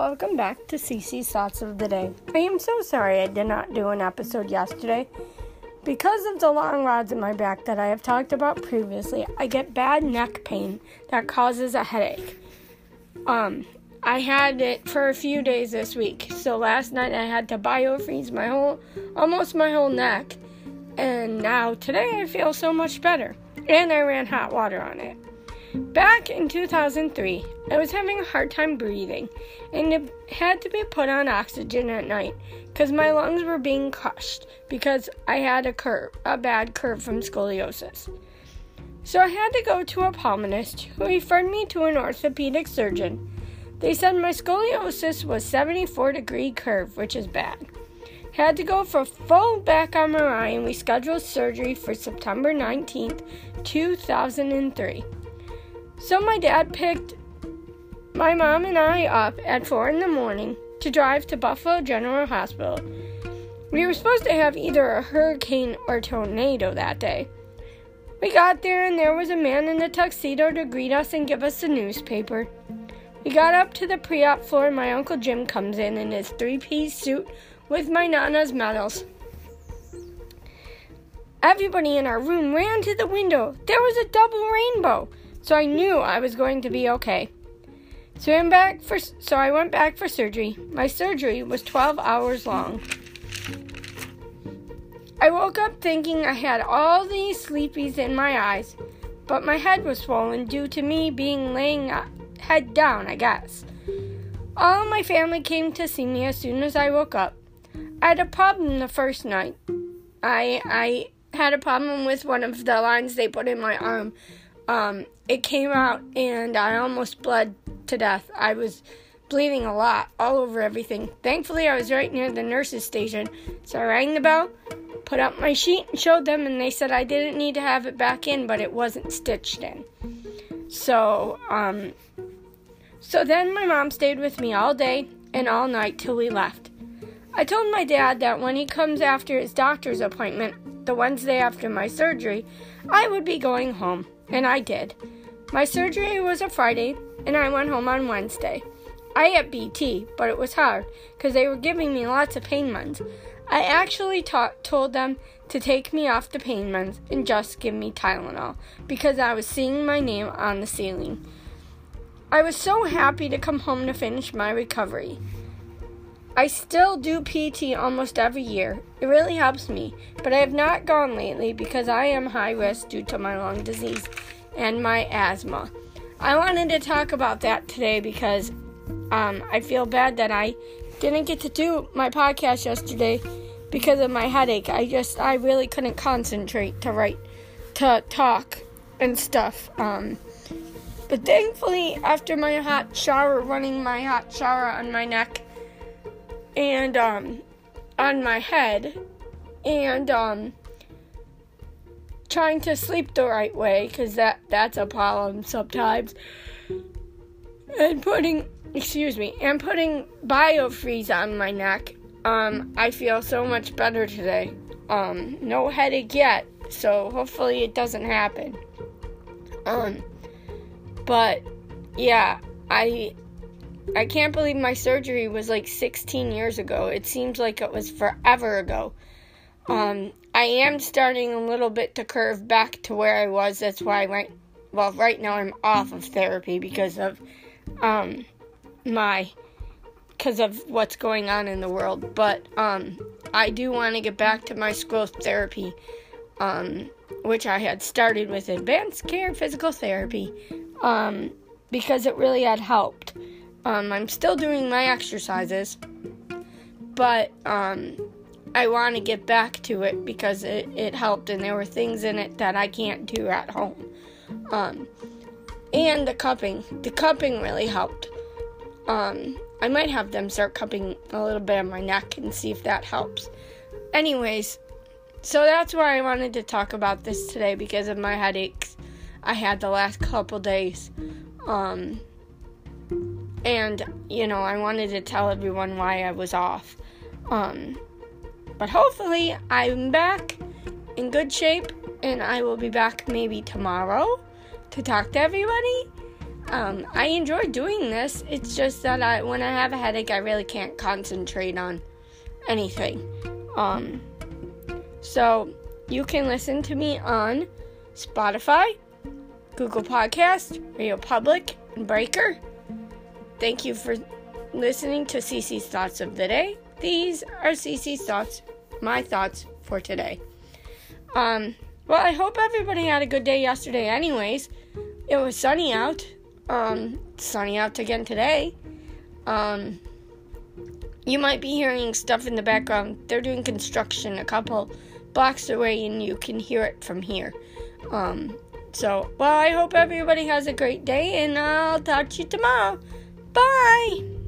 welcome back to CC's Thoughts of the Day. I am so sorry I did not do an episode yesterday. Because of the long rods in my back that I have talked about previously, I get bad neck pain that causes a headache. Um, I had it for a few days this week. So last night I had to biofreeze my whole, almost my whole neck. And now today I feel so much better. And I ran hot water on it. Back in 2003, I was having a hard time breathing and had to be put on oxygen at night because my lungs were being crushed because I had a curve, a bad curve from scoliosis. So I had to go to a pulmonist who referred me to an orthopedic surgeon. They said my scoliosis was 74 degree curve, which is bad. Had to go for full back on MRI and we scheduled surgery for September 19th, 2003. So my dad picked my mom and I up at 4 in the morning to drive to Buffalo General Hospital. We were supposed to have either a hurricane or tornado that day. We got there and there was a man in a tuxedo to greet us and give us the newspaper. We got up to the pre op floor and my Uncle Jim comes in in his three piece suit with my Nana's medals. Everybody in our room ran to the window. There was a double rainbow so I knew I was going to be okay. So I went back for so I went back for surgery. My surgery was 12 hours long. I woke up thinking I had all these sleepies in my eyes, but my head was swollen due to me being laying uh, head down, I guess. All my family came to see me as soon as I woke up. I had a problem the first night. I I had a problem with one of the lines they put in my arm um, it came out and I almost bled to death. I was bleeding a lot all over everything. Thankfully, I was right near the nurse's station, so I rang the bell, put up my sheet, and showed them, and they said I didn't need to have it back in, but it wasn't stitched in. So, um, so then my mom stayed with me all day and all night till we left. I told my dad that when he comes after his doctor's appointment, the Wednesday after my surgery, I would be going home and I did. My surgery was a Friday, and I went home on Wednesday. I had PT, but it was hard because they were giving me lots of pain meds. I actually told them to take me off the pain meds and just give me Tylenol because I was seeing my name on the ceiling. I was so happy to come home to finish my recovery. I still do PT almost every year. It really helps me, but I have not gone lately because I am high risk due to my lung disease and my asthma. I wanted to talk about that today because um, I feel bad that I didn't get to do my podcast yesterday because of my headache. I just I really couldn't concentrate to write, to talk, and stuff. Um, but thankfully, after my hot shower, running my hot shower on my neck and um, on my head, and um, trying to sleep the right way because that that's a problem sometimes. And putting excuse me, and putting biofreeze on my neck. Um, I feel so much better today. Um, no headache yet, so hopefully it doesn't happen. Um, but yeah, I I can't believe my surgery was like 16 years ago. It seems like it was forever ago. Um, I am starting a little bit to curve back to where I was. That's why I went. Well, right now I'm off of therapy because of um, my because of what's going on in the world. But um, I do want to get back to my school therapy, um, which I had started with advanced care physical therapy, um, because it really had helped. Um, I'm still doing my exercises, but um, I want to get back to it because it, it helped and there were things in it that I can't do at home. Um, and the cupping. The cupping really helped. Um, I might have them start cupping a little bit of my neck and see if that helps. Anyways, so that's why I wanted to talk about this today because of my headaches I had the last couple days. Um, and, you know, I wanted to tell everyone why I was off. Um, but hopefully, I'm back in good shape and I will be back maybe tomorrow to talk to everybody. Um, I enjoy doing this. It's just that I, when I have a headache, I really can't concentrate on anything. Um, so you can listen to me on Spotify, Google Podcast, Radio Public, and Breaker. Thank you for listening to Cece's Thoughts of the Day. These are Cece's thoughts, my thoughts for today. Um, well, I hope everybody had a good day yesterday, anyways. It was sunny out. Um, sunny out again today. Um, you might be hearing stuff in the background. They're doing construction a couple blocks away, and you can hear it from here. Um, so, well, I hope everybody has a great day, and I'll talk to you tomorrow. Bye!